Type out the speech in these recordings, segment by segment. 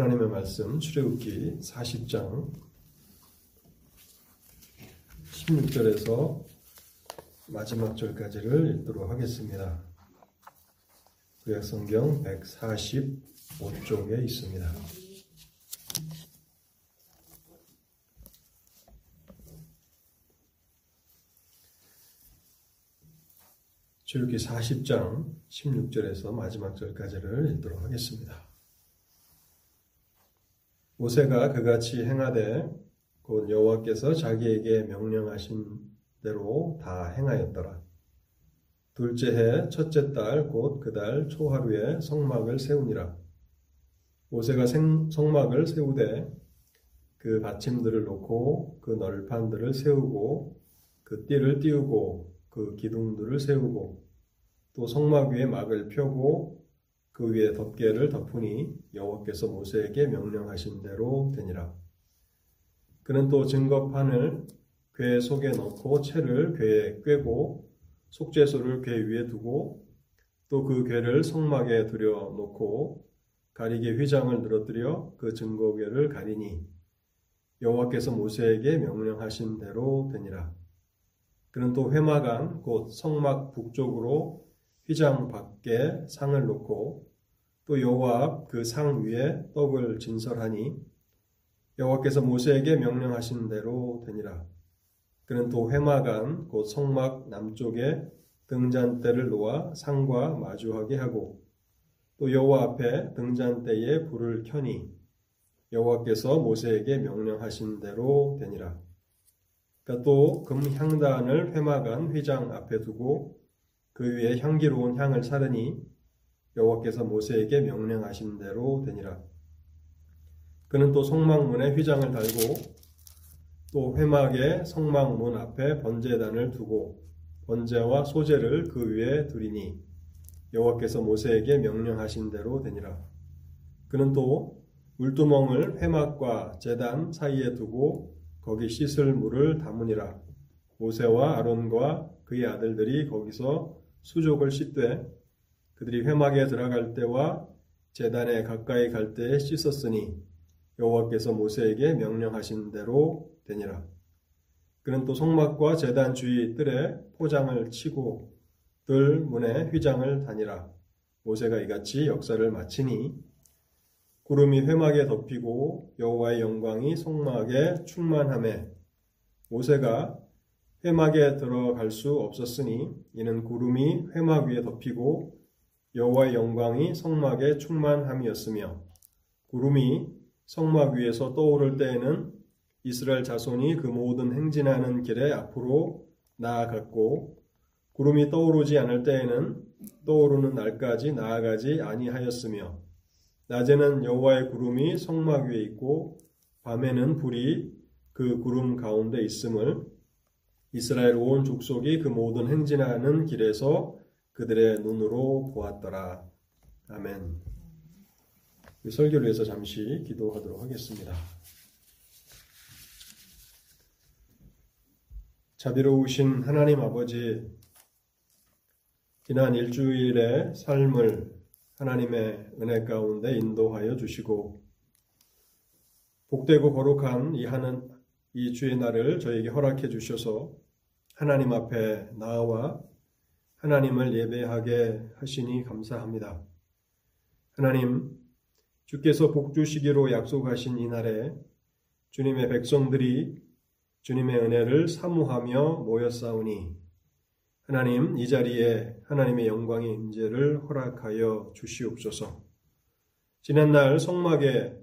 하나님의 말씀 출애굽기 40장 16절에서 마지막 절까지를 읽도록 하겠습니다. 구약성경 145쪽에 있습니다. 출애굽기 40장 16절에서 마지막 절까지를 읽도록 하겠습니다. 모세가 그같이 행하되 곧 여호와께서 자기에게 명령하신 대로 다 행하였더라. 둘째 해 첫째 달 곧 그 달 초하루에 성막을 세우니라. 모세가 생, 성막을 세우되 그 받침들을 놓고 그 널판들을 세우고 그 띠를 띄우고 그 기둥들을 세우고 또 성막 위에 막을 펴고 그 위에 덮개를 덮으니 여호와께서 모세에게 명령하신 대로 되니라. 그는 또 증거판을 궤 속에 넣고 채를 궤에 꿰고 속죄소를 궤 위에 두고 또그 궤를 성막에 들여 놓고 가리개 휘장을 늘어뜨려 그 증거궤를 가리니 여호와께서 모세에게 명령하신 대로 되니라. 그는 또 회막안 곧 성막 북쪽으로 휘장 밖에 상을 놓고 또 여호와 앞그상 위에 떡을 진설하니 여호와께서 모세에게 명령하신 대로 되니라. 그는 또 회막안 곧 성막 남쪽에 등잔대를 놓아 상과 마주하게 하고 또 여호와 앞에 등잔대에 불을 켜니 여호와께서 모세에게 명령하신 대로 되니라. 그러니까 또 금향단을 회막안 휘장 앞에 두고 그 위에 향기로운 향을 사르니 여호와께서 모세에게 명령하신 대로 되니라. 그는 또 성막문에 휘장을 달고 또 회막의 성막문 앞에 번제단을 두고 번제와 소제를 그 위에 두리니 여호와께서 모세에게 명령하신 대로 되니라. 그는 또 물두멍을 회막과 제단 사이에 두고 거기 씻을 물을 담으니라. 모세와 아론과 그의 아들들이 거기서 수족을 씻되 그들이 회막에 들어갈 때와 재단에 가까이 갈 때에 씻었으니 여호와께서 모세에게 명령하신 대로 되니라. 그는 또 성막과 재단 주위 뜰에 포장을 치고 뜰 문에 휘장을 다니라. 모세가 이같이 역사를 마치니 구름이 회막에 덮이고 여호와의 영광이 성막에 충만함에 모세가 회막에 들어갈 수 없었으니 이는 구름이 회막 위에 덮이고 여호와의 영광이 성막에 충만함이었으며 구름이 성막 위에서 떠오를 때에는 이스라엘 자손이 그 모든 행진하는 길에 앞으로 나아갔고 구름이 떠오르지 않을 때에는 떠오르는 날까지 나아가지 아니하였으며 낮에는 여호와의 구름이 성막 위에 있고 밤에는 불이 그 구름 가운데 있음을 이스라엘 온 족속이 그 모든 행진하는 길에서 그들의 눈으로 보았더라. 아멘. 설교를 위해서 잠시 기도하도록 하겠습니다. 자비로우신 하나님 아버지, 지난 일주일의 삶을 하나님의 은혜 가운데 인도하여 주시고, 복되고 거룩한 이 하는 이 주의 날을 저에게 허락해 주셔서 하나님 앞에 나와 하나님을 예배하게 하시니 감사합니다. 하나님, 주께서 복주시기로 약속하신 이날에 주님의 백성들이 주님의 은혜를 사모하며 모였사오니 하나님 이 자리에 하나님의 영광의 임재를 허락하여 주시옵소서. 지난날 성막에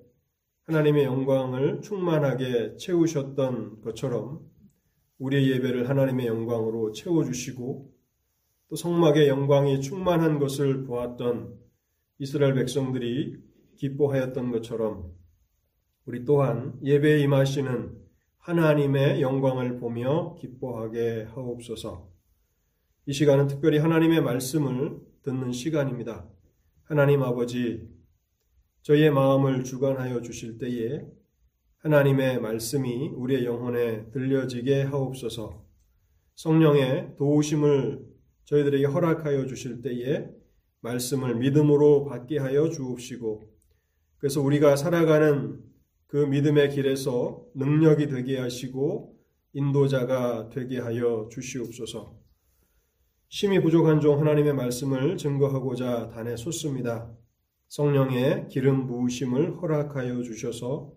하나님의 영광을 충만하게 채우셨던 것처럼 우리의 예배를 하나님의 영광으로 채워주시고 또 성막의 영광이 충만한 것을 보았던 이스라엘 백성들이 기뻐하였던 것처럼 우리 또한 예배에 임하시는 하나님의 영광을 보며 기뻐하게 하옵소서. 이 시간은 특별히 하나님의 말씀을 듣는 시간입니다. 하나님 아버지, 저희의 마음을 주관하여 주실 때에 하나님의 말씀이 우리의 영혼에 들려지게 하옵소서. 성령의 도우심을 저희들에게 허락하여 주실 때에 말씀을 믿음으로 받게 하여 주옵시고 그래서 우리가 살아가는 그 믿음의 길에서 능력이 되게 하시고 인도자가 되게 하여 주시옵소서. 심히 부족한 종 하나님의 말씀을 증거하고자 단에 솟습니다. 성령의 기름 부으심을 허락하여 주셔서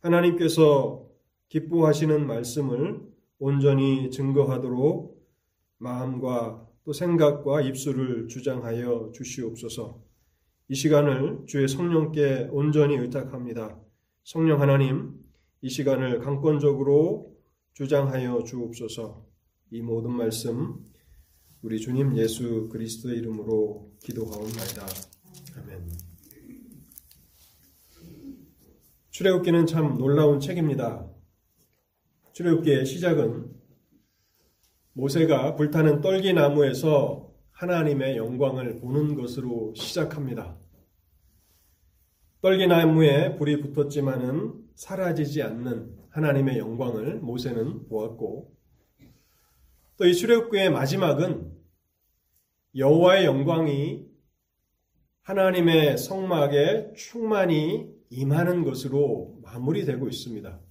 하나님께서 기뻐하시는 말씀을 온전히 증거하도록 마음과 또 생각과 입술을 주장하여 주시옵소서. 이 시간을 주의 성령께 온전히 의탁합니다. 성령 하나님, 이 시간을 강권적으로 주장하여 주옵소서. 이 모든 말씀 우리 주님 예수 그리스도의 이름으로 기도하옵나이다. 아멘. 출애굽기는 참 놀라운 책입니다. 출애굽기의 시작은 모세가 불타는 떨기나무에서 하나님의 영광을 보는 것으로 시작합니다. 떨기나무에 불이 붙었지만은 사라지지 않는 하나님의 영광을 모세는 보았고 또 이 출애굽기의 마지막은 여호와의 영광이 하나님의 성막에 충만히 임하는 것으로 마무리되고 있습니다.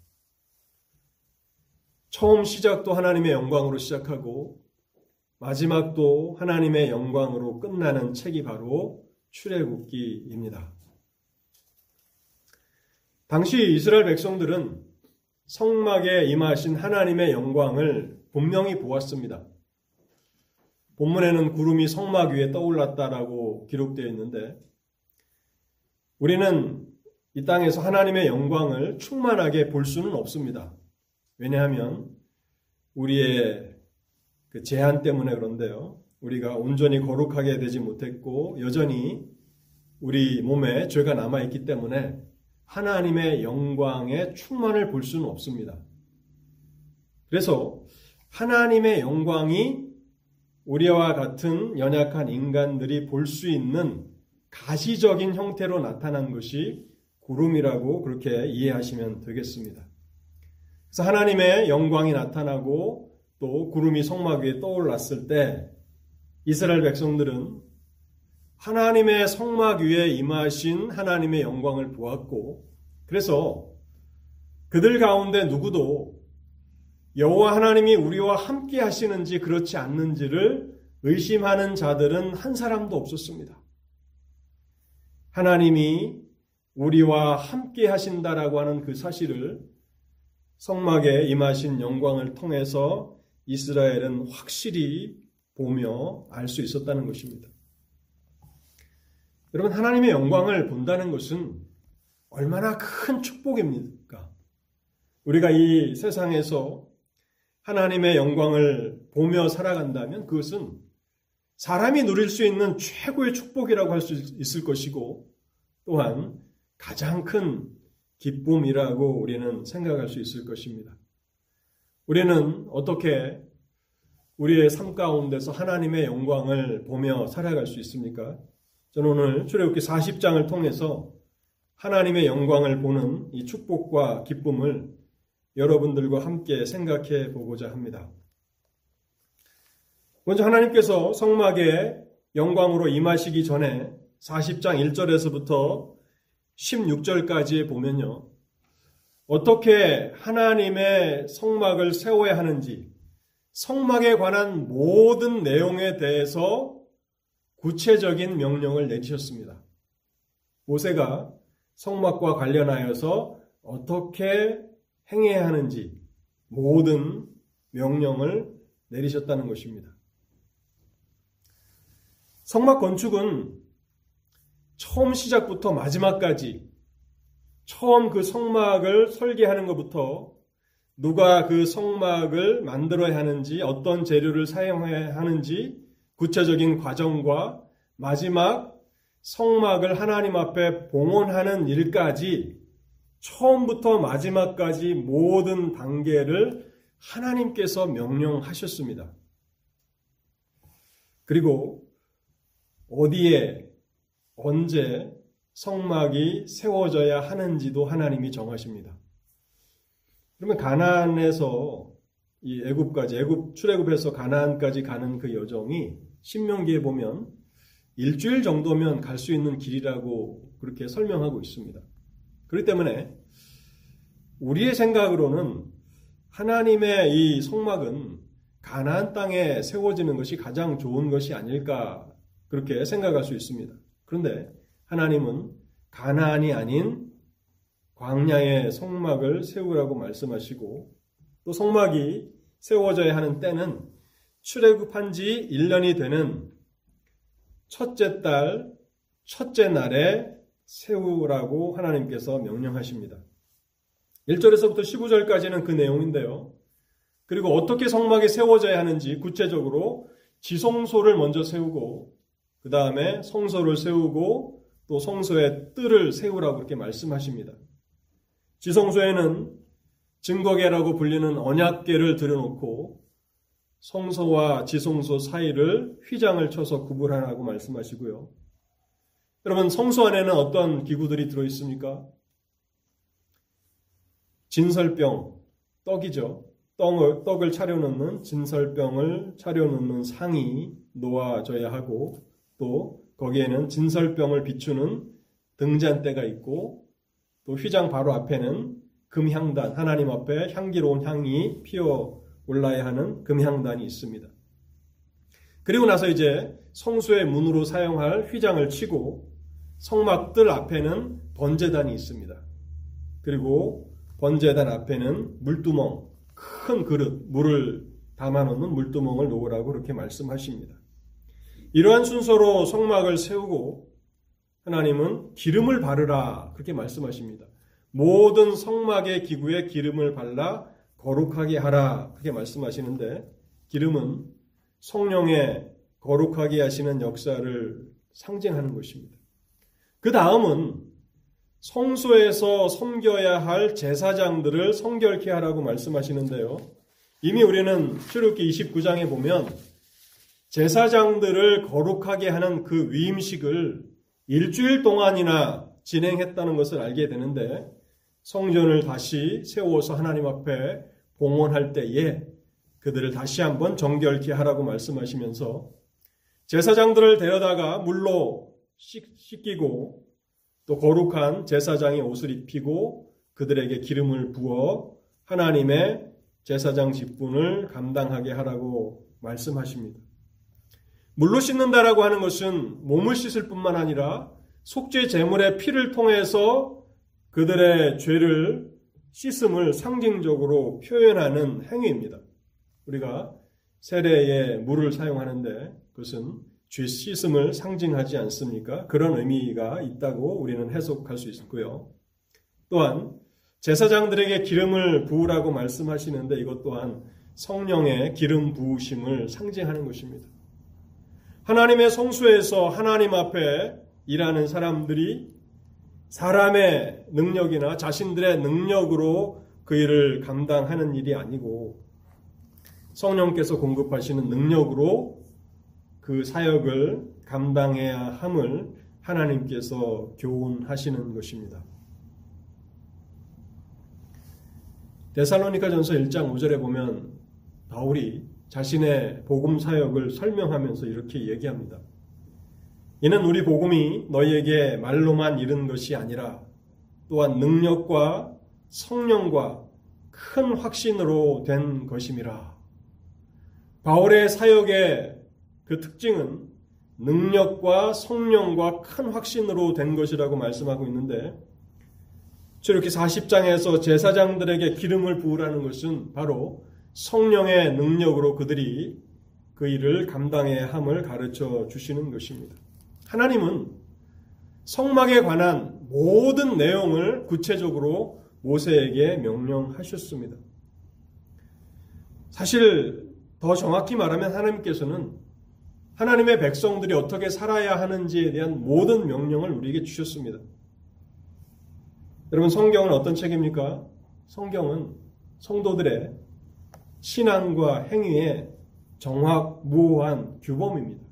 처음 시작도 하나님의 영광으로 시작하고 마지막도 하나님의 영광으로 끝나는 책이 바로 출애굽기입니다. 당시 이스라엘 백성들은 성막에 임하신 하나님의 영광을 분명히 보았습니다. 본문에는 구름이 성막 위에 떠올랐다라고 기록되어 있는데 우리는 이 땅에서 하나님의 영광을 충만하게 볼 수는 없습니다. 왜냐하면 우리의 그 제한 때문에 그런데요. 우리가 온전히 거룩하게 되지 못했고 여전히 우리 몸에 죄가 남아 있기 때문에 하나님의 영광의 충만을 볼 수는 없습니다. 그래서 하나님의 영광이 우리와 같은 연약한 인간들이 볼 수 있는 가시적인 형태로 나타난 것이 구름이라고 그렇게 이해하시면 되겠습니다. 그래서 하나님의 영광이 나타나고 또 구름이 성막 위에 떠올랐을 때 이스라엘 백성들은 하나님의 성막 위에 임하신 하나님의 영광을 보았고 그래서 그들 가운데 누구도 여호와 하나님이 우리와 함께 하시는지 그렇지 않는지를 의심하는 자들은 한 사람도 없었습니다. 하나님이 우리와 함께 하신다라고 하는 그 사실을 성막에 임하신 영광을 통해서 이스라엘은 확실히 보며 알 수 있었다는 것입니다. 여러분, 하나님의 영광을 본다는 것은 얼마나 큰 축복입니까? 우리가 이 세상에서 하나님의 영광을 보며 살아간다면 그것은 사람이 누릴 수 있는 최고의 축복이라고 할 수 있을 것이고 또한 가장 큰 기쁨이라고 우리는 생각할 수 있을 것입니다. 우리는 어떻게 우리의 삶 가운데서 하나님의 영광을 보며 살아갈 수 있습니까? 저는 오늘 출애굽기 40장을 통해서 하나님의 영광을 보는 이 축복과 기쁨을 여러분들과 함께 생각해 보고자 합니다. 먼저 하나님께서 성막에 영광으로 임하시기 전에 40장 1절에서부터 16절까지 보면요. 어떻게 하나님의 성막을 세워야 하는지, 성막에 관한 모든 내용에 대해서 구체적인 명령을 내리셨습니다. 모세가 성막과 관련하여서 어떻게 행해야 하는지 모든 명령을 내리셨다는 것입니다. 성막 건축은 처음 시작부터 마지막까지 처음 그 성막을 설계하는 것부터 누가 그 성막을 만들어야 하는지 어떤 재료를 사용해야 하는지 구체적인 과정과 마지막 성막을 하나님 앞에 봉헌하는 일까지 처음부터 마지막까지 모든 단계를 하나님께서 명령하셨습니다. 그리고 어디에 언제 성막이 세워져야 하는지도 하나님이 정하십니다. 그러면 가나안에서 이 애굽까지 애굽 출애굽에서 가나안까지 가는 그 여정이 신명기에 보면 일주일 정도면 갈 수 있는 길이라고 그렇게 설명하고 있습니다. 그렇기 때문에 우리의 생각으로는 하나님의 이 성막은 가나안 땅에 세워지는 것이 가장 좋은 것이 아닐까 그렇게 생각할 수 있습니다. 그런데 하나님은 가나안이 아닌 광야의 성막을 세우라고 말씀하시고 또 성막이 세워져야 하는 때는 출애굽한 지 1년이 되는 첫째 달 첫째 날에 세우라고 하나님께서 명령하십니다. 1절에서부터 15절까지는 그 내용인데요. 그리고 어떻게 성막이 세워져야 하는지 구체적으로 지성소를 먼저 세우고 그 다음에 성소를 세우고 또 성소의 뜰을 세우라고 그렇게 말씀하십니다. 지성소에는 증거계라고 불리는 언약계를 들여놓고 성소와 지성소 사이를 휘장을 쳐서 구분하라고 말씀하시고요. 여러분 성소 안에는 어떤 기구들이 들어 있습니까? 진설병, 떡이죠. 떡을, 떡을 차려놓는 진설병을 차려놓는 상이 놓아져야 하고 또 거기에는 진설병을 비추는 등잔대가 있고 또 휘장 바로 앞에는 금향단, 하나님 앞에 향기로운 향이 피어 올라야 하는 금향단이 있습니다. 그리고 나서 이제 성수의 문으로 사용할 휘장을 치고 성막들 앞에는 번제단이 있습니다. 그리고 번제단 앞에는 물두멍, 큰 그릇, 물을 담아놓는 물두멍을 놓으라고 그렇게 말씀하십니다. 이러한 순서로 성막을 세우고 하나님은 기름을 바르라 그렇게 말씀하십니다. 모든 성막의 기구에 기름을 발라 거룩하게 하라 그렇게 말씀하시는데 기름은 성령의 거룩하게 하시는 역사를 상징하는 것입니다. 그 다음은 성소에서 섬겨야 할 제사장들을 성결케 하라고 말씀하시는데요. 이미 우리는 출애굽기 29장에 보면 제사장들을 거룩하게 하는 그 위임식을 일주일 동안이나 진행했다는 것을 알게 되는데 성전을 다시 세워서 하나님 앞에 봉헌할 때에 그들을 다시 한번 정결케 하라고 말씀하시면서 제사장들을 데려다가 물로 씻기고 또 거룩한 제사장의 옷을 입히고 그들에게 기름을 부어 하나님의 제사장 직분을 감당하게 하라고 말씀하십니다. 물로 씻는다라고 하는 것은 몸을 씻을 뿐만 아니라 속죄 제물의 피를 통해서 그들의 죄를 씻음을 상징적으로 표현하는 행위입니다. 우리가 세례에 물을 사용하는데 그것은 죄 씻음을 상징하지 않습니까? 그런 의미가 있다고 우리는 해석할 수 있고요. 또한 제사장들에게 기름을 부으라고 말씀하시는데 이것 또한 성령의 기름 부으심을 상징하는 것입니다. 하나님의 성수에서 하나님 앞에 일하는 사람들이 사람의 능력이나 자신들의 능력으로 그 일을 감당하는 일이 아니고 성령께서 공급하시는 능력으로 그 사역을 감당해야 함을 하나님께서 교훈하시는 것입니다. 데살로니가 전서 1장 5절에 보면 바울이 자신의 복음 사역을 설명하면서 이렇게 얘기합니다. 이는 우리 복음이 너희에게 말로만 이른 것이 아니라 또한 능력과 성령과 큰 확신으로 된 것임이라. 바울의 사역의 그 특징은 능력과 성령과 큰 확신으로 된 것이라고 말씀하고 있는데 이렇게 40장에서 제사장들에게 기름을 부으라는 것은 바로 성령의 능력으로 그들이 그 일을 감당해야 함을 가르쳐 주시는 것입니다. 하나님은 성막에 관한 모든 내용을 구체적으로 모세에게 명령하셨습니다. 사실 더 정확히 말하면 하나님께서는 하나님의 백성들이 어떻게 살아야 하는지에 대한 모든 명령을 우리에게 주셨습니다. 여러분 성경은 어떤 책입니까? 성경은 성도들의 신앙과 행위의 정확무한 규범입니다.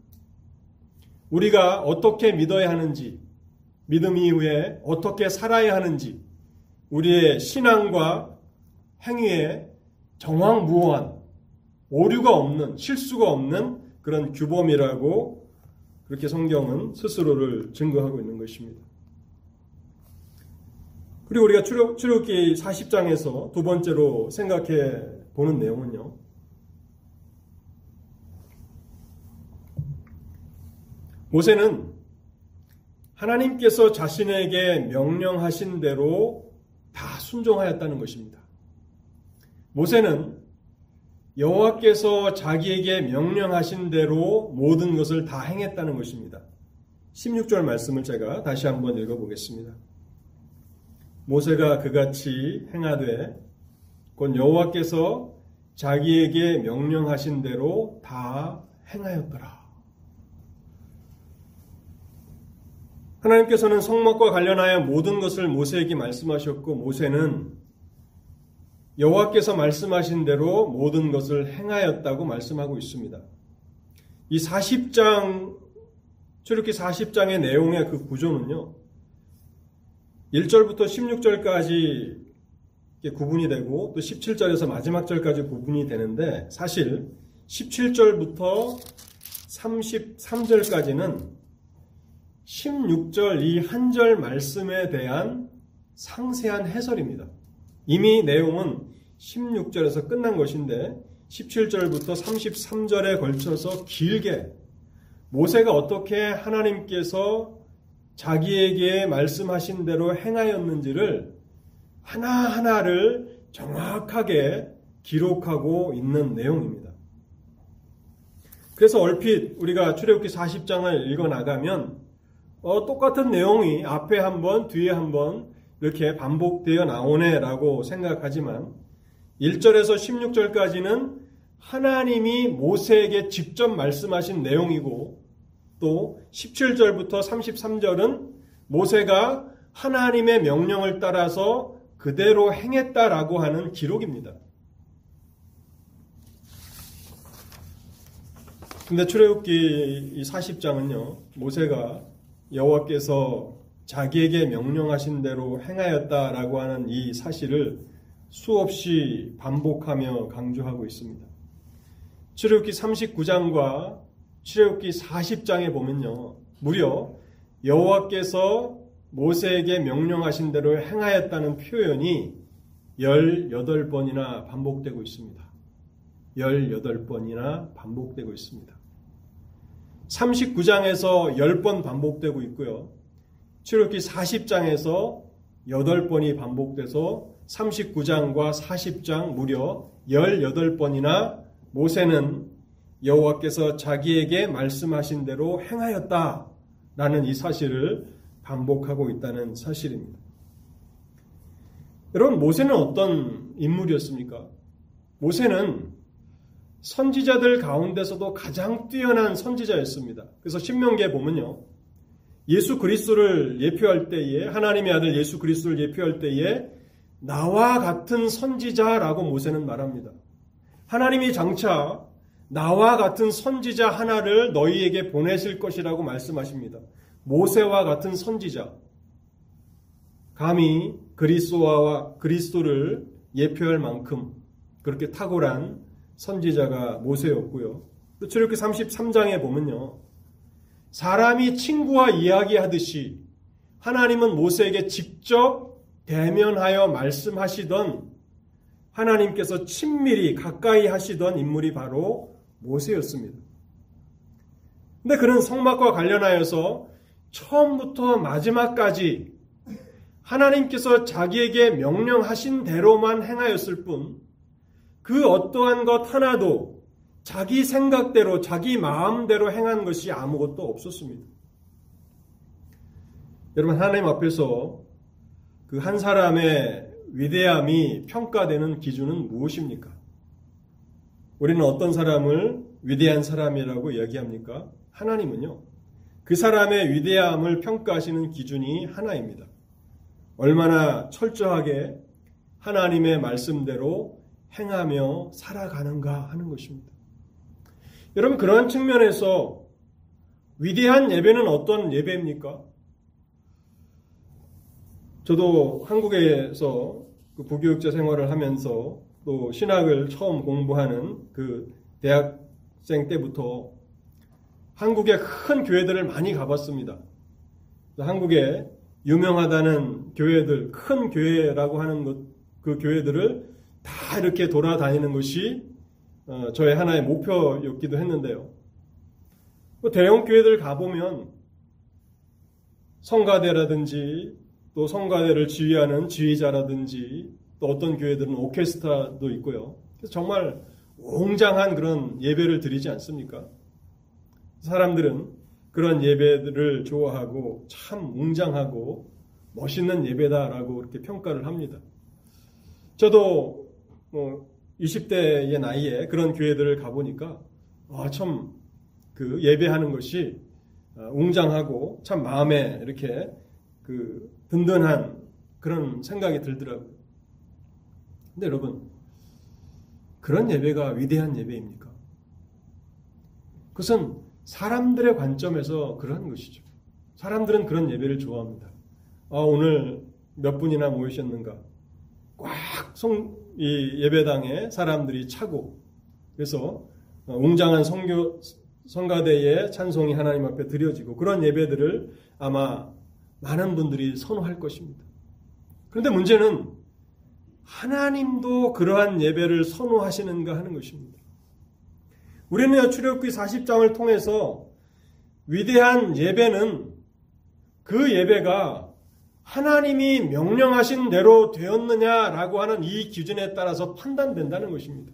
우리가 어떻게 믿어야 하는지, 믿음 이후에 어떻게 살아야 하는지, 우리의 신앙과 행위에 정확무한 오류가 없는, 실수가 없는 그런 규범이라고 그렇게 성경은 스스로를 증거하고 있는 것입니다. 그리고 우리가 출애굽, 출애굽기 40장에서 두 번째로 생각해 보는 내용은요. 모세는 하나님께서 자신에게 명령하신 대로 다 순종하였다는 것입니다. 모세는 여호와께서 자기에게 명령하신 대로 모든 것을 다 행했다는 것입니다. 16절 말씀을 제가 다시 한번 읽어보겠습니다. 모세가 그같이 행하되 곧 여호와께서 자기에게 명령하신 대로 다 행하였더라. 하나님께서는 성막과 관련하여 모든 것을 모세에게 말씀하셨고 모세는 여호와께서 말씀하신 대로 모든 것을 행하였다고 말씀하고 있습니다. 이 40장 출애굽기 40장의 내용의 그 구조는요. 1절부터 16절까지 구분이 되고 또 17절에서 마지막 절까지 구분이 되는데 사실 17절부터 33절까지는 16절 이 한 절 말씀에 대한 상세한 해설입니다. 이미 내용은 16절에서 끝난 것인데 17절부터 33절에 걸쳐서 길게 모세가 어떻게 하나님께서 자기에게 말씀하신 대로 행하였는지를 하나하나를 정확하게 기록하고 있는 내용입니다. 그래서 얼핏 우리가 출애굽기 40장을 읽어 나가면 어, 똑같은 내용이 앞에 한 번, 뒤에 한 번 이렇게 반복되어 나오네라고 생각하지만 1절에서 16절까지는 하나님이 모세에게 직접 말씀하신 내용이고 또 17절부터 33절은 모세가 하나님의 명령을 따라서 그대로 행했다라고 하는 기록입니다. 근데 출애굽기 40장은요. 모세가 여호와께서 자기에게 명령하신 대로 행하였다라고 하는 이 사실을 수없이 반복하며 강조하고 있습니다. 출애굽기 39장과 출애굽기 40장에 보면요. 무려 여호와께서 모세에게 명령하신 대로 행하였다는 표현이 18번이나 반복되고 있습니다. 18번이나 반복되고 있습니다. 39장에서 10번 반복되고 있고요. 출애굽기 40장에서 8번이 반복돼서 39장과 40장 무려 18번이나 모세는 여호와께서 자기에게 말씀하신 대로 행하였다라는 이 사실을 반복하고 있다는 사실입니다. 여러분 모세는 어떤 인물이었습니까? 모세는 선지자들 가운데서도 가장 뛰어난 선지자였습니다. 그래서 신명기에 보면요. 예수 그리스도를 예표할 때에 하나님의 아들 예수 그리스도를 예표할 때에 나와 같은 선지자라고 모세는 말합니다. 하나님이 장차 나와 같은 선지자 하나를 너희에게 보내실 것이라고 말씀하십니다. 모세와 같은 선지자. 감히 그리스도와 그리스도를 예표할 만큼 그렇게 탁월한 선지자가 모세였고요. 또 출애굽기 33장에 보면요. 사람이 친구와 이야기하듯이 하나님은 모세에게 직접 대면하여 말씀하시던 하나님께서 친밀히 가까이 하시던 인물이 바로 모세였습니다. 근데 그는 성막과 관련하여서 처음부터 마지막까지 하나님께서 자기에게 명령하신 대로만 행하였을 뿐 그 어떠한 것 하나도 자기 생각대로, 자기 마음대로 행한 것이 아무것도 없었습니다. 여러분, 하나님 앞에서 그 한 사람의 위대함이 평가되는 기준은 무엇입니까? 우리는 어떤 사람을 위대한 사람이라고 이야기합니까? 하나님은요, 그 사람의 위대함을 평가하시는 기준이 하나입니다. 얼마나 철저하게 하나님의 말씀대로 행하며 살아가는가 하는 것입니다. 여러분, 그러한 측면에서 위대한 예배는 어떤 예배입니까? 저도 한국에서 그 부교육자 생활을 하면서 또 신학을 처음 공부하는 그 대학생 때부터 한국의 큰 교회들을 많이 가봤습니다. 한국에 유명하다는 교회들, 큰 교회라고 하는 것, 그 교회들을 다 이렇게 돌아다니는 것이 어, 저의 하나의 목표였기도 했는데요. 뭐 대형 교회들 가보면 성가대라든지 또 성가대를 지휘하는 지휘자라든지 또 어떤 교회들은 오케스트라도 있고요. 정말 웅장한 그런 예배를 드리지 않습니까? 사람들은 그런 예배들을 좋아하고 참 웅장하고 멋있는 예배다라고 그렇게 평가를 합니다. 저도 뭐 20대의 나이에 그런 교회들을 가보니까 아, 참 그 예배하는 것이 아, 웅장하고 참 마음에 이렇게 그 든든한 그런 생각이 들더라고요. 근데 여러분, 그런 예배가 위대한 예배입니까? 그것은 사람들의 관점에서 그러한 것이죠. 사람들은 그런 예배를 좋아합니다. 아, 오늘 몇 분이나 모이셨는가? 꽉 성, 이 예배당에 사람들이 차고, 그래서 웅장한 성교, 성가대의 찬송이 하나님 앞에 드려지고, 그런 예배들을 아마 많은 분들이 선호할 것입니다. 그런데 문제는 하나님도 그러한 예배를 선호하시는가 하는 것입니다. 우리는 출애굽기 40장을 통해서 위대한 예배는 그 예배가 하나님이 명령하신 대로 되었느냐라고 하는 이 기준에 따라서 판단된다는 것입니다.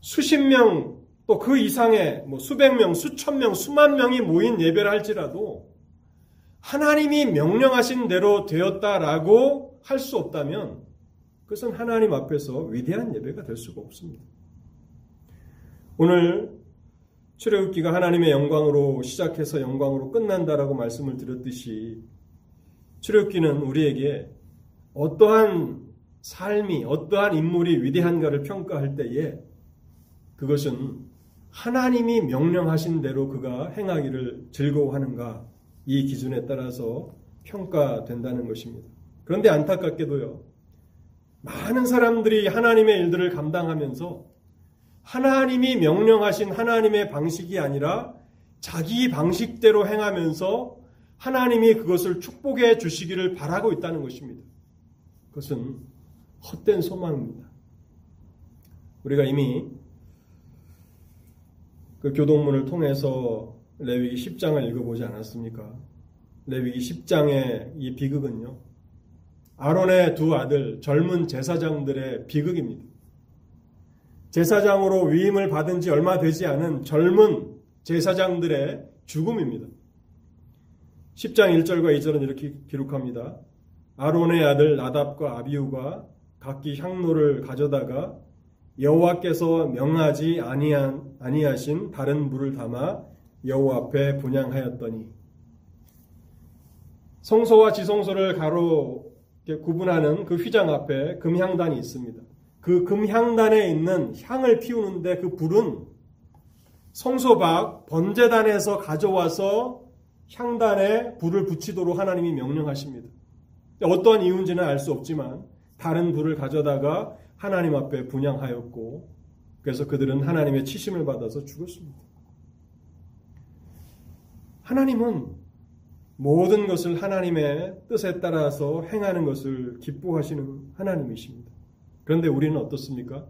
수십 명, 또 그 이상의 뭐 수백 명, 수천 명, 수만 명이 모인 예배를 할지라도 하나님이 명령하신 대로 되었다라고 할 수 없다면 그것은 하나님 앞에서 위대한 예배가 될 수가 없습니다. 오늘 출애굽기가 하나님의 영광으로 시작해서 영광으로 끝난다라고 말씀을 드렸듯이 출애굽기는 우리에게 어떠한 삶이 어떠한 인물이 위대한가를 평가할 때에 그것은 하나님이 명령하신 대로 그가 행하기를 즐거워하는가 이 기준에 따라서 평가된다는 것입니다. 그런데 안타깝게도요. 많은 사람들이 하나님의 일들을 감당하면서 하나님이 명령하신 하나님의 방식이 아니라 자기 방식대로 행하면서 하나님이 그것을 축복해 주시기를 바라고 있다는 것입니다. 그것은 헛된 소망입니다. 우리가 이미 그 교동문을 통해서 레위기 10장을 읽어보지 않았습니까? 레위기 10장의 이 비극은요. 아론의 두 아들 젊은 제사장들의 비극입니다. 제사장으로 위임을 받은 지 얼마 되지 않은 젊은 제사장들의 죽음입니다. 10장 1절과 2절은 이렇게 기록합니다. 아론의 아들 나답과 아비우가 각기 향로를 가져다가 여호와께서 명하지 아니한 아니하신 다른 물을 담아 여호와 앞에 분양하였더니 성소와 지성소를 가로 구분하는 그 휘장 앞에 금향단이 있습니다. 그 금향단에 있는 향을 피우는데 그 불은 성소 밖 번제단에서 가져와서 향단에 불을 붙이도록 하나님이 명령하십니다. 어떠한 이유인지는 알 수 없지만 다른 불을 가져다가 하나님 앞에 분양하였고 그래서 그들은 하나님의 치심을 받아서 죽었습니다. 하나님은 모든 것을 하나님의 뜻에 따라서 행하는 것을 기뻐하시는 하나님이십니다. 그런데 우리는 어떻습니까?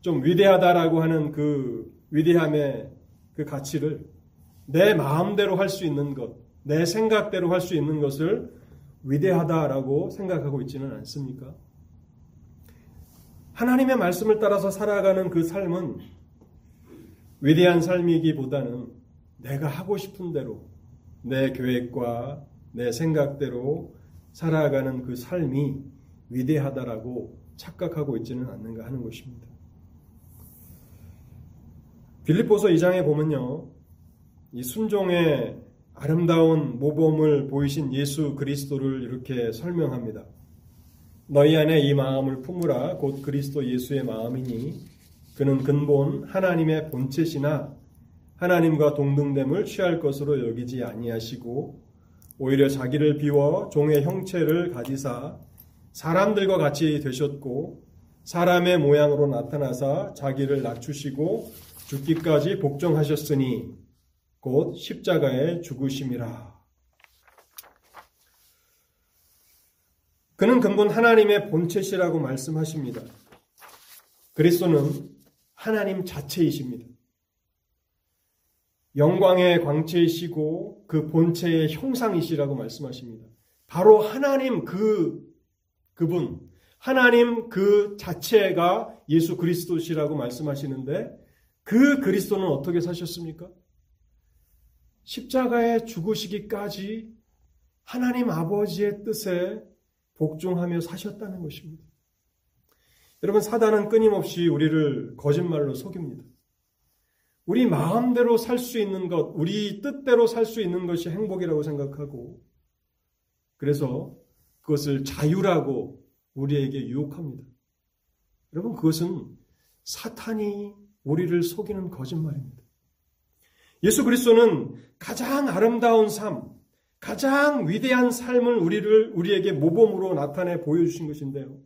좀 위대하다라고 하는 그 위대함의 그 가치를 내 마음대로 할 수 있는 것, 내 생각대로 할 수 있는 것을 위대하다라고 생각하고 있지는 않습니까? 하나님의 말씀을 따라서 살아가는 그 삶은 위대한 삶이기보다는 내가 하고 싶은 대로 내 계획과 내 생각대로 살아가는 그 삶이 위대하다라고 착각하고 있지는 않는가 하는 것입니다. 빌립보서 2장에 보면요. 이 순종의 아름다운 모범을 보이신 예수 그리스도를 이렇게 설명합니다. 너희 안에 이 마음을 품으라 곧 그리스도 예수의 마음이니 그는 근본 하나님의 본체시나 하나님과 동등됨을 취할 것으로 여기지 아니하시고 오히려 자기를 비워 종의 형체를 가지사 사람들과 같이 되셨고 사람의 모양으로 나타나사 자기를 낮추시고 죽기까지 복종하셨으니 곧 십자가에 죽으심이라. 그는 근본 하나님의 본체시라고 말씀하십니다. 그리스도는 하나님 자체이십니다. 영광의 광채이시고 그 본체의 형상이시라고 말씀하십니다. 바로 하나님 그 그분 하나님 그 자체가 예수 그리스도시라고 말씀하시는데 그 그리스도는 어떻게 사셨습니까? 십자가에 죽으시기까지 하나님 아버지의 뜻에 복종하며 사셨다는 것입니다. 여러분, 사단은 끊임없이 우리를 거짓말로 속입니다. 우리 마음대로 살 수 있는 것, 우리 뜻대로 살 수 있는 것이 행복이라고 생각하고, 그래서 그것을 자유라고 우리에게 유혹합니다. 여러분, 그것은 사탄이 우리를 속이는 거짓말입니다. 예수 그리스도는 가장 아름다운 삶, 가장 위대한 삶을 우리를 우리에게 모범으로 나타내 보여주신 것인데요.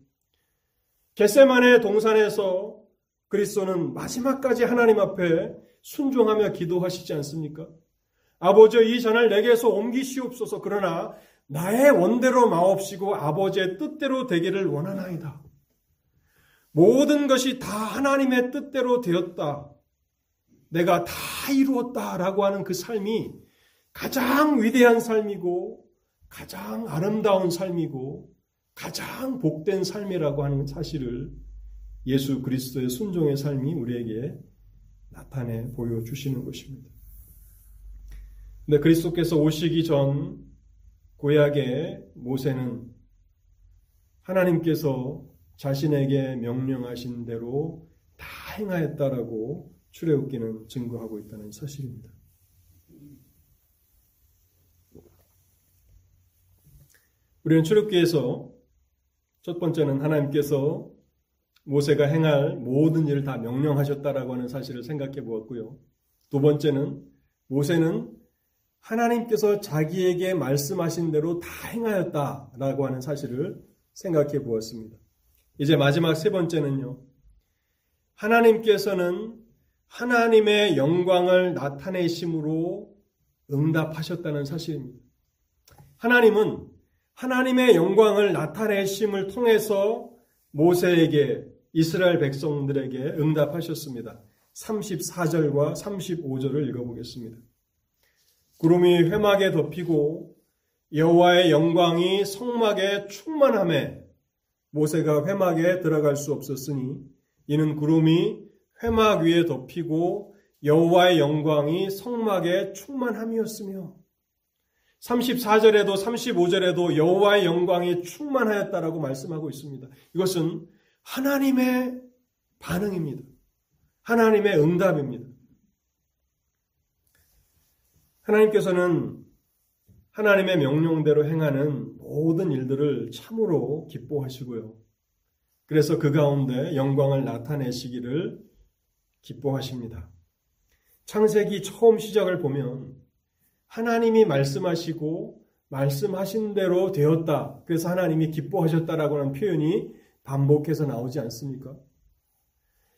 겟세만의 동산에서 그리스도는 마지막까지 하나님 앞에 순종하며 기도하시지 않습니까? 아버지 이 잔을 내게서 옮기시옵소서 그러나 나의 원대로 마옵시고 아버지의 뜻대로 되기를 원하나이다. 모든 것이 다 하나님의 뜻대로 되었다. 내가 다 이루었다 라고 하는 그 삶이 가장 위대한 삶이고 가장 아름다운 삶이고 가장 복된 삶이라고 하는 사실을 예수 그리스도의 순종의 삶이 우리에게 나타내 보여주시는 것입니다. 근데 그리스도께서 오시기 전 고약의 모세는 하나님께서 자신에게 명령하신 대로 다 행하였다라고 출애굽기는 증거하고 있다는 사실입니다. 우리는 출애굽기에서 첫 번째는 하나님께서 모세가 행할 모든 일을 다 명령하셨다라고 하는 사실을 생각해 보았고요. 두 번째는 모세는 하나님께서 자기에게 말씀하신 대로 다 행하였다라고 하는 사실을 생각해 보았습니다. 이제 마지막 세 번째는요. 하나님께서는 하나님의 영광을 나타내심으로 응답하셨다는 사실입니다. 하나님은 하나님의 영광을 나타내심을 통해서 모세에게 이스라엘 백성들에게 응답하셨습니다. 34절과 35절을 읽어보겠습니다. 구름이 회막에 덮이고 여호와의 영광이 성막에 충만함에 모세가 회막에 들어갈 수 없었으니 이는 구름이 회막 위에 덮이고 여호와의 영광이 성막에 충만함이었으며 34절에도 35절에도 여호와의 영광이 충만하였다라고 말씀하고 있습니다. 이것은 하나님의 반응입니다. 하나님의 응답입니다. 하나님께서는 하나님의 명령대로 행하는 모든 일들을 참으로 기뻐하시고요. 그래서 그 가운데 영광을 나타내시기를 기뻐하십니다. 창세기 처음 시작을 보면 하나님이 말씀하시고 말씀하신 대로 되었다. 그래서 하나님이 기뻐하셨다라고 하는 표현이 반복해서 나오지 않습니까?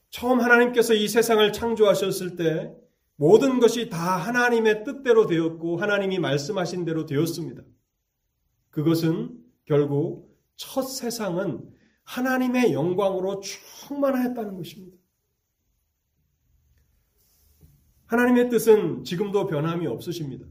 처음 하나님께서 이 세상을 창조하셨을 때 모든 것이 다 하나님의 뜻대로 되었고 하나님이 말씀하신 대로 되었습니다. 그것은 결국 첫 세상은 하나님의 영광으로 충만하였다는 것입니다. 하나님의 뜻은 지금도 변함이 없으십니다.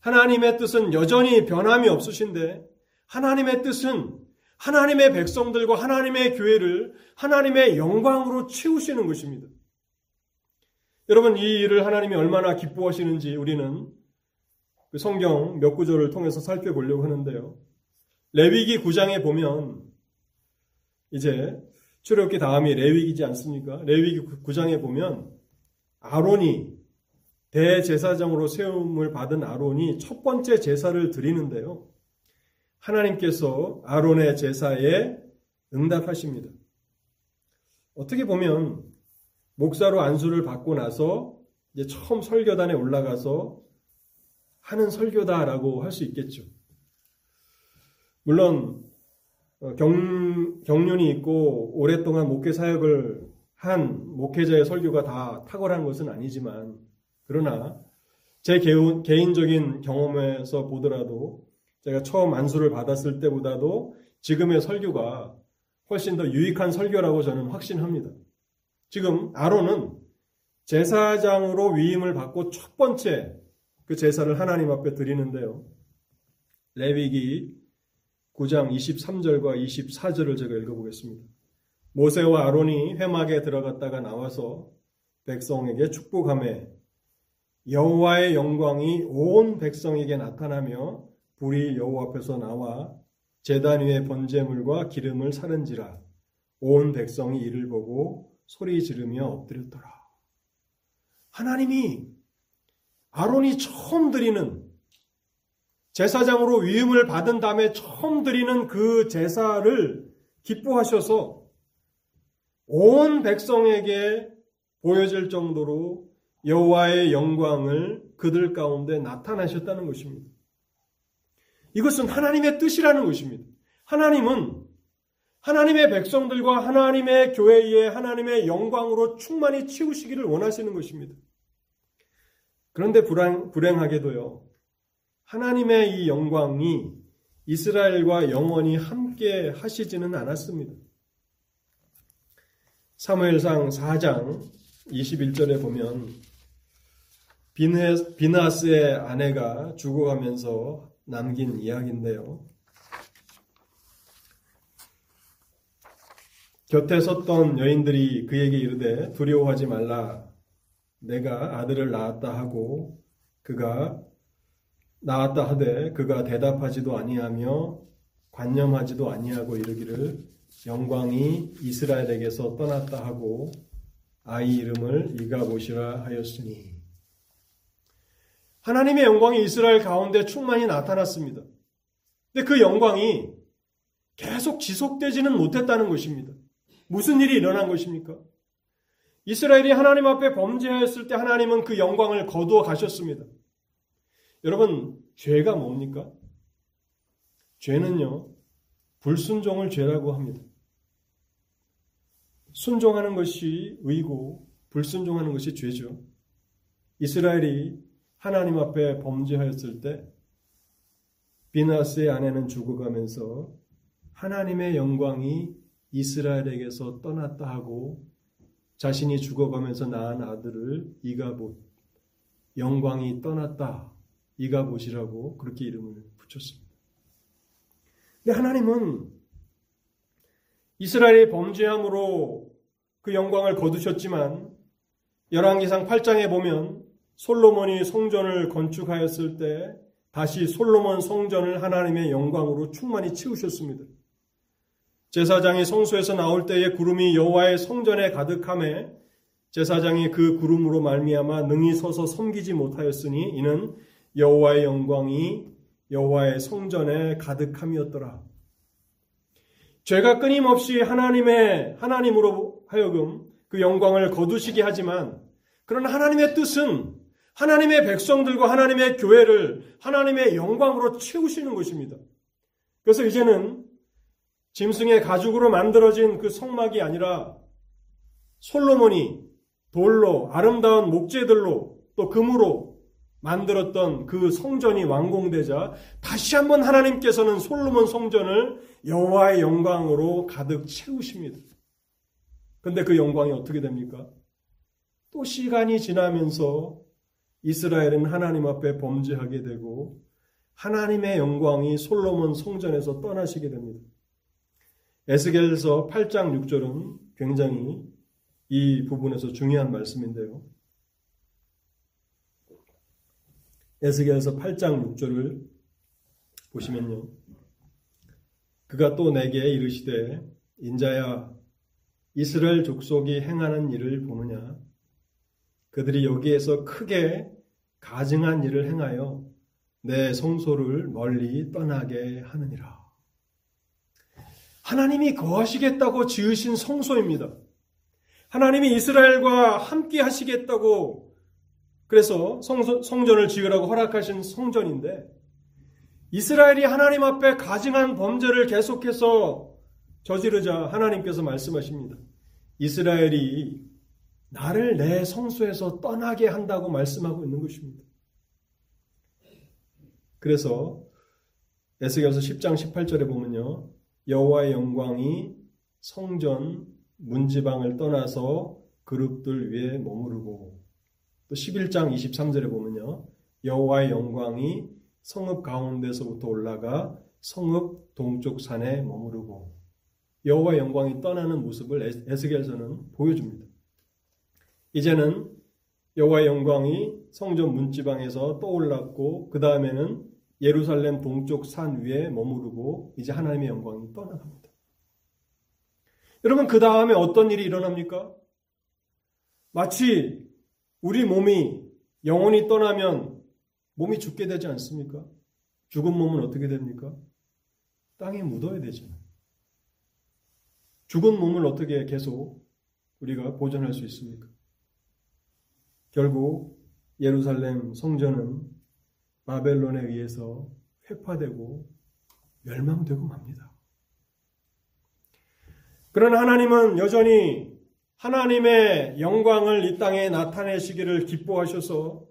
하나님의 뜻은 여전히 변함이 없으신데 하나님의 뜻은 하나님의 백성들과 하나님의 교회를 하나님의 영광으로 채우시는 것입니다. 여러분 이 일을 하나님이 얼마나 기뻐하시는지 우리는 그 성경 몇 구절을 통해서 살펴보려고 하는데요. 레위기 9장에 보면 이제 출애굽기 다음이 레위기지 않습니까? 레위기 9장에 보면 아론이 대제사장으로 세움을 받은 아론이 첫 번째 제사를 드리는데요. 하나님께서 아론의 제사에 응답하십니다. 어떻게 보면 목사로 안수를 받고 나서 이제 처음 설교단에 올라가서 하는 설교다라고 할 수 있겠죠. 물론 어, 경, 경륜이 있고 오랫동안 목회 사역을 한 목회자의 설교가 다 탁월한 것은 아니지만 그러나 제 개인적인 경험에서 보더라도 제가 처음 안수를 받았을 때보다도 지금의 설교가 훨씬 더 유익한 설교라고 저는 확신합니다. 지금 아론은 제사장으로 위임을 받고 첫 번째 그 제사를 하나님 앞에 드리는데요. 레위기 9장 23절과 24절을 제가 읽어보겠습니다. 모세와 아론이 회막에 들어갔다가 나와서 백성에게 축복함에 여호와의 영광이 온 백성에게 나타나며 불이 여호와 앞에서 나와 제단 위에 번제물과 기름을 사른지라 온 백성이 이를 보고 소리 지르며 엎드렸더라. 하나님이 아론이 처음 드리는 제사장으로 위임을 받은 다음에 처음 드리는 그 제사를 기뻐하셔서 온 백성에게 보여질 정도로 여호와의 영광을 그들 가운데 나타나셨다는 것입니다. 이것은 하나님의 뜻이라는 것입니다. 하나님은 하나님의 백성들과 하나님의 교회에 하나님의 영광으로 충만히 치우시기를 원하시는 것입니다. 그런데 불행, 불행하게도요, 하나님의 이 영광이 이스라엘과 영원히 함께 하시지는 않았습니다. 사무엘상 4장 21절에 보면 비나스의 아내가 죽어가면서 남긴 이야기인데요. 곁에 섰던 여인들이 그에게 이르되 두려워하지 말라. 내가 아들을 낳았다 하고 그가 낳았다 하되 그가 대답하지도 아니하며 관념하지도 아니하고 이르기를 영광이 이스라엘에게서 떠났다 하고 아이 이름을 이가보시라 하였으니 하나님의 영광이 이스라엘 가운데 충만히 나타났습니다. 근데 그 영광이 계속 지속되지는 못했다는 것입니다. 무슨 일이 일어난 것입니까? 이스라엘이 하나님 앞에 범죄하였을 때 하나님은 그 영광을 거두어 가셨습니다. 여러분, 죄가 뭡니까? 죄는요, 불순종을 죄라고 합니다. 순종하는 것이 의고, 불순종하는 것이 죄죠. 이스라엘이 하나님 앞에 범죄하였을 때 비나스의 아내는 죽어가면서 하나님의 영광이 이스라엘에게서 떠났다 하고 자신이 죽어가면서 낳은 아들을 이가봇 영광이 떠났다 이가봇이라고 그렇게 이름을 붙였습니다. 근데 하나님은 이스라엘의 범죄함으로 그 영광을 거두셨지만 열왕기상 8장에 보면 솔로몬이 성전을 건축하였을 때 다시 솔로몬 성전을 하나님의 영광으로 충만히 채우셨습니다. 제사장이 성소에서 나올 때에 구름이 여호와의 성전에 가득함에 제사장이 그 구름으로 말미암아 능히 서서 섬기지 못하였으니 이는 여호와의 영광이 여호와의 성전에 가득함이었더라. 죄가 끊임없이 하나님의 하나님으로 하여금 그 영광을 거두시게 하지만 그러나 하나님의 뜻은 하나님의 백성들과 하나님의 교회를 하나님의 영광으로 채우시는 것입니다. 그래서 이제는 짐승의 가죽으로 만들어진 그 성막이 아니라 솔로몬이 돌로 아름다운 목재들로 또 금으로 만들었던 그 성전이 완공되자 다시 한번 하나님께서는 솔로몬 성전을 여호와의 영광으로 가득 채우십니다. 근데 그 영광이 어떻게 됩니까? 또 시간이 지나면서 이스라엘은 하나님 앞에 범죄하게 되고 하나님의 영광이 솔로몬 성전에서 떠나시게 됩니다. 에스겔서 8장 6절은 굉장히 이 부분에서 중요한 말씀인데요. 에스겔서 8장 6절을 보시면요. 그가 또 내게 이르시되 인자야 이스라엘 족속이 행하는 일을 보느냐 그들이 여기에서 크게 가증한 일을 행하여 내 성소를 멀리 떠나게 하느니라. 하나님이 거하시겠다고 지으신 성소입니다. 하나님이 이스라엘과 함께 하시겠다고 그래서 성전을 지으라고 허락하신 성전인데 이스라엘이 하나님 앞에 가증한 범죄를 계속해서 저지르자 하나님께서 말씀하십니다. 이스라엘이 나를 내 성소에서 떠나게 한다고 말씀하고 있는 것입니다. 그래서 에스겔서 10장 18절에 보면요. 여호와의 영광이 성전 문지방을 떠나서 그룹들 위에 머무르고 또 11장 23절에 보면요. 여호와의 영광이 성읍 가운데서부터 올라가 성읍 동쪽 산에 머무르고 여호와의 영광이 떠나는 모습을 에스겔서는 보여줍니다. 이제는 여호와의 영광이 성전 문지방에서 떠올랐고 그 다음에는 예루살렘 동쪽 산 위에 머무르고 이제 하나님의 영광이 떠나갑니다. 여러분 그 다음에 어떤 일이 일어납니까? 마치 우리 몸이 영혼이 떠나면 몸이 죽게 되지 않습니까? 죽은 몸은 어떻게 됩니까? 땅에 묻어야 되잖아요. 죽은 몸을 어떻게 계속 우리가 보존할 수 있습니까? 결국 예루살렘 성전은 바벨론에 의해서 회파되고 멸망되고 맙니다. 그러나 하나님은 여전히 하나님의 영광을 이 땅에 나타내시기를 기뻐하셔서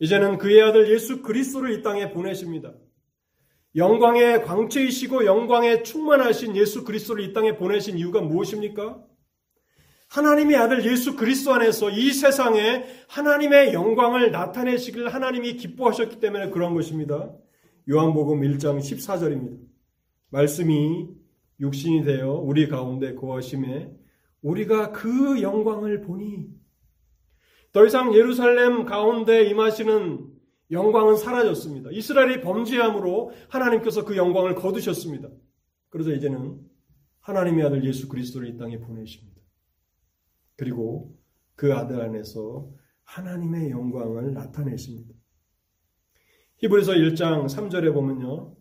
이제는 그의 아들 예수 그리스도를 이 땅에 보내십니다. 영광의 광채이시고 영광에 충만하신 예수 그리스도를 이 땅에 보내신 이유가 무엇입니까? 하나님의 아들 예수 그리스도 안에서 이 세상에 하나님의 영광을 나타내시길 하나님이 기뻐하셨기 때문에 그런 것입니다. 요한복음 1장 14절입니다. 말씀이 육신이 되어 우리 가운데 거하심에 우리가 그 영광을 보니 더 이상 예루살렘 가운데 임하시는 영광은 사라졌습니다. 이스라엘이 범죄함으로 하나님께서 그 영광을 거두셨습니다. 그래서 이제는 하나님의 아들 예수 그리스도를 이 땅에 보내십니다. 그리고 그 아들 안에서 하나님의 영광을 나타내십니다. 히브리서 1장 3절에 보면요.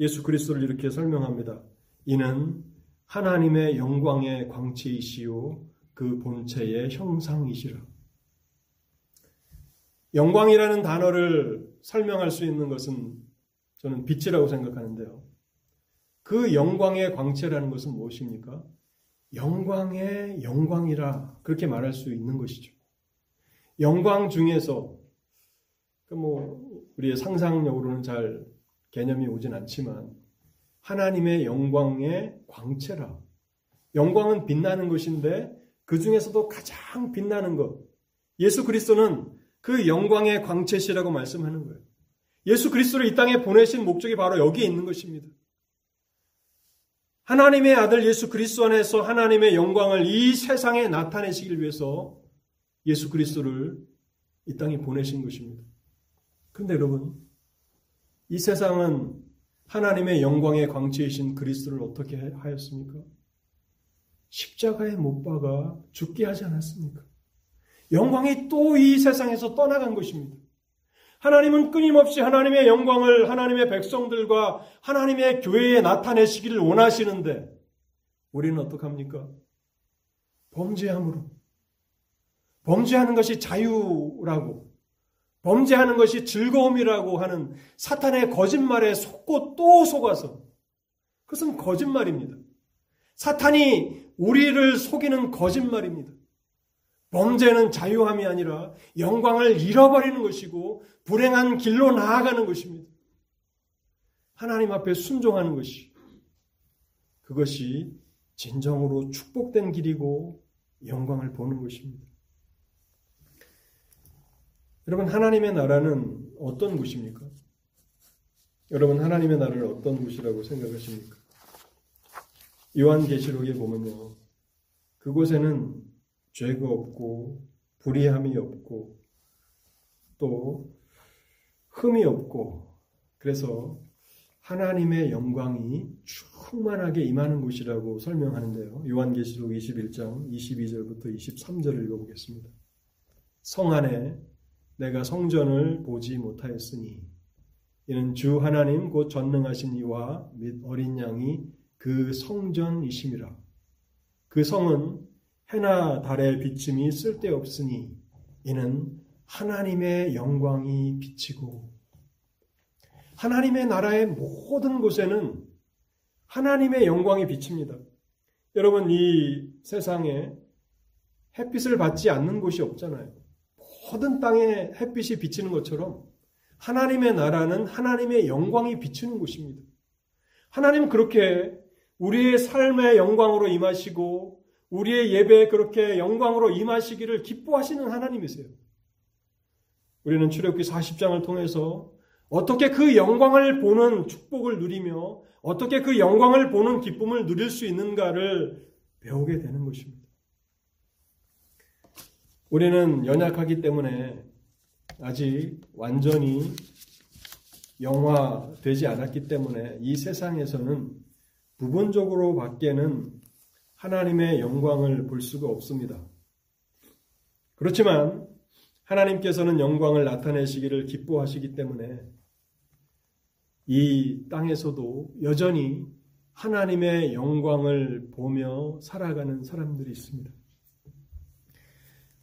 예수 그리스도를 이렇게 설명합니다. 이는 하나님의 영광의 광채이시요 그 본체의 형상이시라. 영광이라는 단어를 설명할 수 있는 것은 저는 빛이라고 생각하는데요. 그 영광의 광채라는 것은 무엇입니까? 영광의 영광이라 그렇게 말할 수 있는 것이죠. 영광 중에서 그뭐 우리의 상상력으로는 잘 개념이 오진 않지만 하나님의 영광의 광채라. 영광은 빛나는 것인데 그 중에서도 가장 빛나는 것. 예수 그리스도는 그 영광의 광채시라고 말씀하는 거예요. 예수 그리스도를 이 땅에 보내신 목적이 바로 여기에 있는 것입니다. 하나님의 아들 예수 그리스도 안에서 하나님의 영광을 이 세상에 나타내시길 위해서 예수 그리스도를 이 땅에 보내신 것입니다. 그런데 여러분, 이 세상은 하나님의 영광의 광채이신 그리스도를 어떻게 하였습니까? 십자가에 못 박아 죽게 하지 않았습니까? 영광이 또 이 세상에서 떠나간 것입니다. 하나님은 끊임없이 하나님의 영광을 하나님의 백성들과 하나님의 교회에 나타내시기를 원하시는데 우리는 어떡합니까? 범죄함으로. 범죄하는 것이 자유라고 범죄하는 것이 즐거움이라고 하는 사탄의 거짓말에 속고 또 속아서 그것은 거짓말입니다. 사탄이 우리를 속이는 거짓말입니다. 범죄는 자유함이 아니라 영광을 잃어버리는 것이고 불행한 길로 나아가는 것입니다. 하나님 앞에 순종하는 것이 그것이 진정으로 축복된 길이고 영광을 보는 것입니다. 여러분 하나님의 나라는 어떤 곳입니까? 여러분 하나님의 나라를 어떤 곳이라고 생각하십니까? 요한계시록에 보면요. 그곳에는 죄가 없고 불의함이 없고 또 흠이 없고 그래서 하나님의 영광이 충만하게 임하는 곳이라고 설명하는데요. 요한계시록 21장 22절부터 23절을 읽어보겠습니다. 성 안에 내가 성전을 보지 못하였으니 이는 주 하나님 곧 전능하신 이와 및 어린 양이 그 성전이심이라. 그 성은 해나 달의 비침이 쓸데없으니 이는 하나님의 영광이 비치고 하나님의 나라의 모든 곳에는 하나님의 영광이 비칩니다. 여러분 이 세상에 햇빛을 받지 않는 곳이 없잖아요. 모든 땅에 햇빛이 비치는 것처럼 하나님의 나라는 하나님의 영광이 비치는 곳입니다. 하나님은 그렇게 우리의 삶의 영광으로 임하시고 우리의 예배에 그렇게 영광으로 임하시기를 기뻐하시는 하나님이세요. 우리는 출애굽기 40장을 통해서 어떻게 그 영광을 보는 축복을 누리며 어떻게 그 영광을 보는 기쁨을 누릴 수 있는가를 배우게 되는 것입니다. 우리는 연약하기 때문에 아직 완전히 영화되지 않았기 때문에 이 세상에서는 부분적으로 밖에는 하나님의 영광을 볼 수가 없습니다. 그렇지만 하나님께서는 영광을 나타내시기를 기뻐하시기 때문에 이 땅에서도 여전히 하나님의 영광을 보며 살아가는 사람들이 있습니다.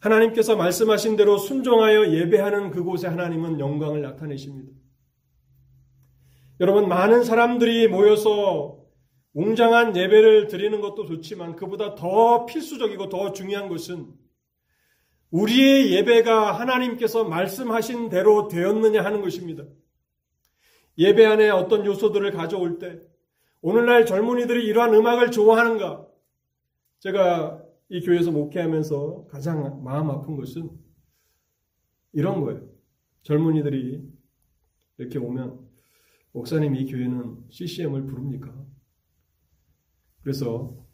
하나님께서 말씀하신 대로 순종하여 예배하는 그곳에 하나님은 영광을 나타내십니다. 여러분, 많은 사람들이 모여서 웅장한 예배를 드리는 것도 좋지만 그보다 더 필수적이고 더 중요한 것은 우리의 예배가 하나님께서 말씀하신 대로 되었느냐 하는 것입니다. 예배 안에 어떤 요소들을 가져올 때 오늘날 젊은이들이 이러한 음악을 좋아하는가? 제가 이 교회에서 목회하면서 가장 마음 아픈 것은 이런 거예요. 젊은이들이 이렇게 오면 목사님 이 교회는 CCM을 부릅니까? 그래서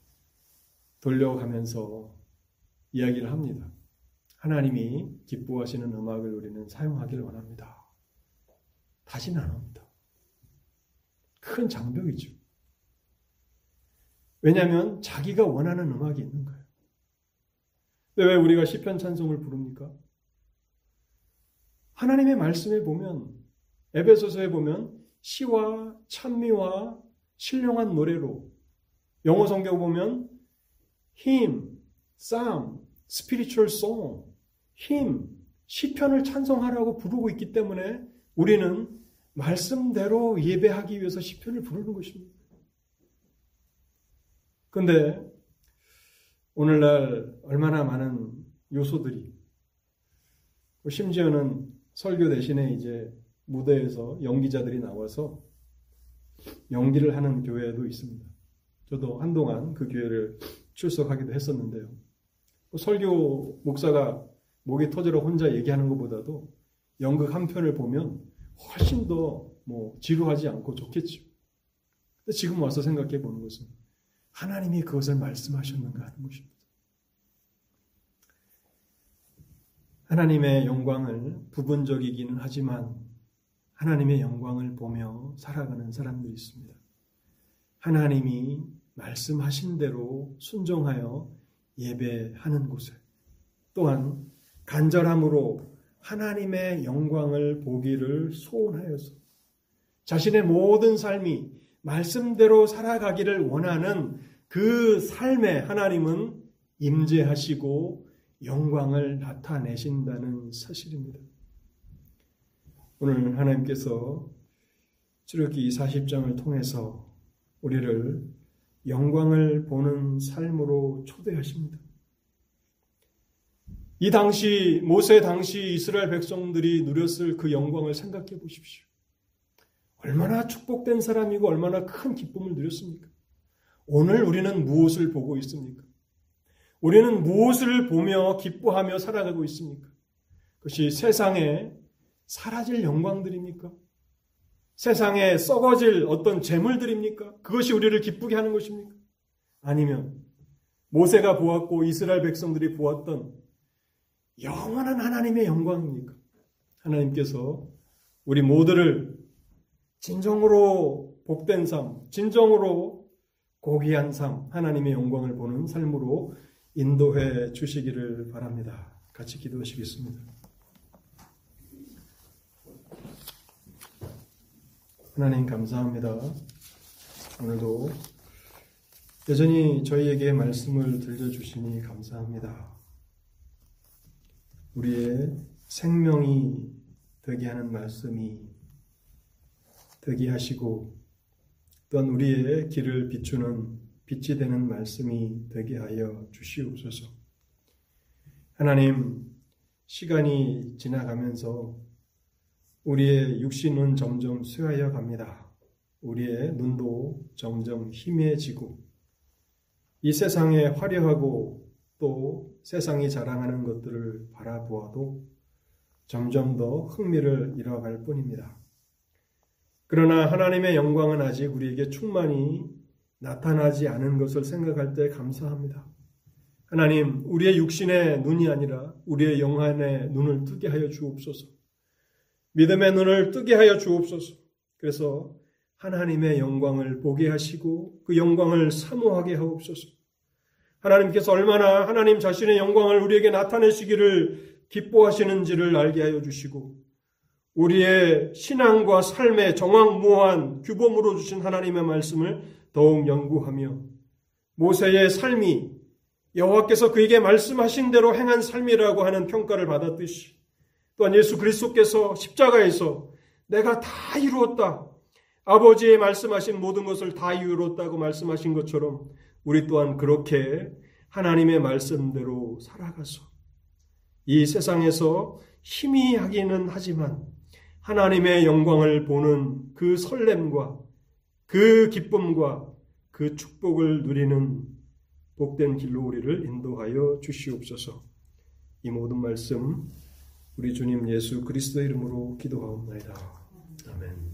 돌려가면서 이야기를 합니다. 하나님이 기뻐하시는 음악을 우리는 사용하기를 원합니다. 다시는 안 옵니다. 큰 장벽이죠. 왜냐하면 자기가 원하는 음악이 있는 거예요. 왜 우리가 시편 찬송을 부릅니까? 하나님의 말씀에 보면 에베소서에 보면 시와 찬미와 신령한 노래로 영어 성경 보면 hymn, psalm, spiritual song, hymn, 시편을 찬송하라고 부르고 있기 때문에 우리는 말씀대로 예배하기 위해서 시편을 부르는 것입니다. 근데 오늘날 얼마나 많은 요소들이 심지어는 설교 대신에 이제 무대에서 연기자들이 나와서 연기를 하는 교회도 있습니다. 저도 한동안 그 교회를 출석하기도 했었는데요. 설교 목사가 목이 터져라 혼자 얘기하는 것보다도 연극 한 편을 보면 훨씬 더 뭐 지루하지 않고 좋겠죠. 근데 지금 와서 생각해 보는 것은 하나님이 그것을 말씀하셨는가 하는 것입니다. 하나님의 영광을 부분적이기는 하지만 하나님의 영광을 보며 살아가는 사람들이 있습니다. 하나님이 말씀하신 대로 순종하여 예배하는 곳에 또한 간절함으로 하나님의 영광을 보기를 소원하여서 자신의 모든 삶이 말씀대로 살아가기를 원하는 그 삶에 하나님은 임재하시고 영광을 나타내신다는 사실입니다. 오늘 하나님께서 출애굽기 40장을 통해서 우리를 영광을 보는 삶으로 초대하십니다. 이 당시 모세 당시 이스라엘 백성들이 누렸을 그 영광을 생각해 보십시오. 얼마나 축복된 사람이고 얼마나 큰 기쁨을 누렸습니까? 오늘 우리는 무엇을 보고 있습니까? 우리는 무엇을 보며 기뻐하며 살아가고 있습니까? 그것이 세상에 사라질 영광들입니까? 세상에 썩어질 어떤 재물들입니까? 그것이 우리를 기쁘게 하는 것입니까? 아니면 모세가 보았고 이스라엘 백성들이 보았던 영원한 하나님의 영광입니까? 하나님께서 우리 모두를 진정으로 복된 삶, 진정으로 고귀한 삶, 하나님의 영광을 보는 삶으로 인도해 주시기를 바랍니다. 같이 기도하시겠습니다. 하나님 감사합니다. 오늘도 여전히 저희에게 말씀을 들려주시니 감사합니다. 우리의 생명이 되게 하는 말씀이 되게 하시고 또한 우리의 길을 비추는 빛이 되는 말씀이 되게 하여 주시옵소서. 하나님, 시간이 지나가면서 우리의 육신은 점점 쇠하여 갑니다. 우리의 눈도 점점 희미해지고 이 세상에 화려하고 또 세상이 자랑하는 것들을 바라보아도 점점 더 흥미를 잃어갈 뿐입니다. 그러나 하나님의 영광은 아직 우리에게 충만히 나타나지 않은 것을 생각할 때 감사합니다. 하나님, 우리의 육신의 눈이 아니라 우리의 영안의 눈을 뜨게 하여 주옵소서. 믿음의 눈을 뜨게 하여 주옵소서. 그래서 하나님의 영광을 보게 하시고 그 영광을 사모하게 하옵소서. 하나님께서 얼마나 하나님 자신의 영광을 우리에게 나타내시기를 기뻐하시는지를 알게 하여 주시고 우리의 신앙과 삶의 정황무한 규범으로 주신 하나님의 말씀을 더욱 연구하며 모세의 삶이 여호와께서 그에게 말씀하신 대로 행한 삶이라고 하는 평가를 받았듯이 또한 예수 그리스도께서 십자가에서 내가 다 이루었다. 아버지의 말씀하신 모든 것을 다 이루었다고 말씀하신 것처럼 우리 또한 그렇게 하나님의 말씀대로 살아가서 이 세상에서 희미하기는 하지만 하나님의 영광을 보는 그 설렘과 그 기쁨과 그 축복을 누리는 복된 길로 우리를 인도하여 주시옵소서. 이 모든 말씀 우리 주님 예수 그리스도 이름으로 기도하옵나이다. 아멘.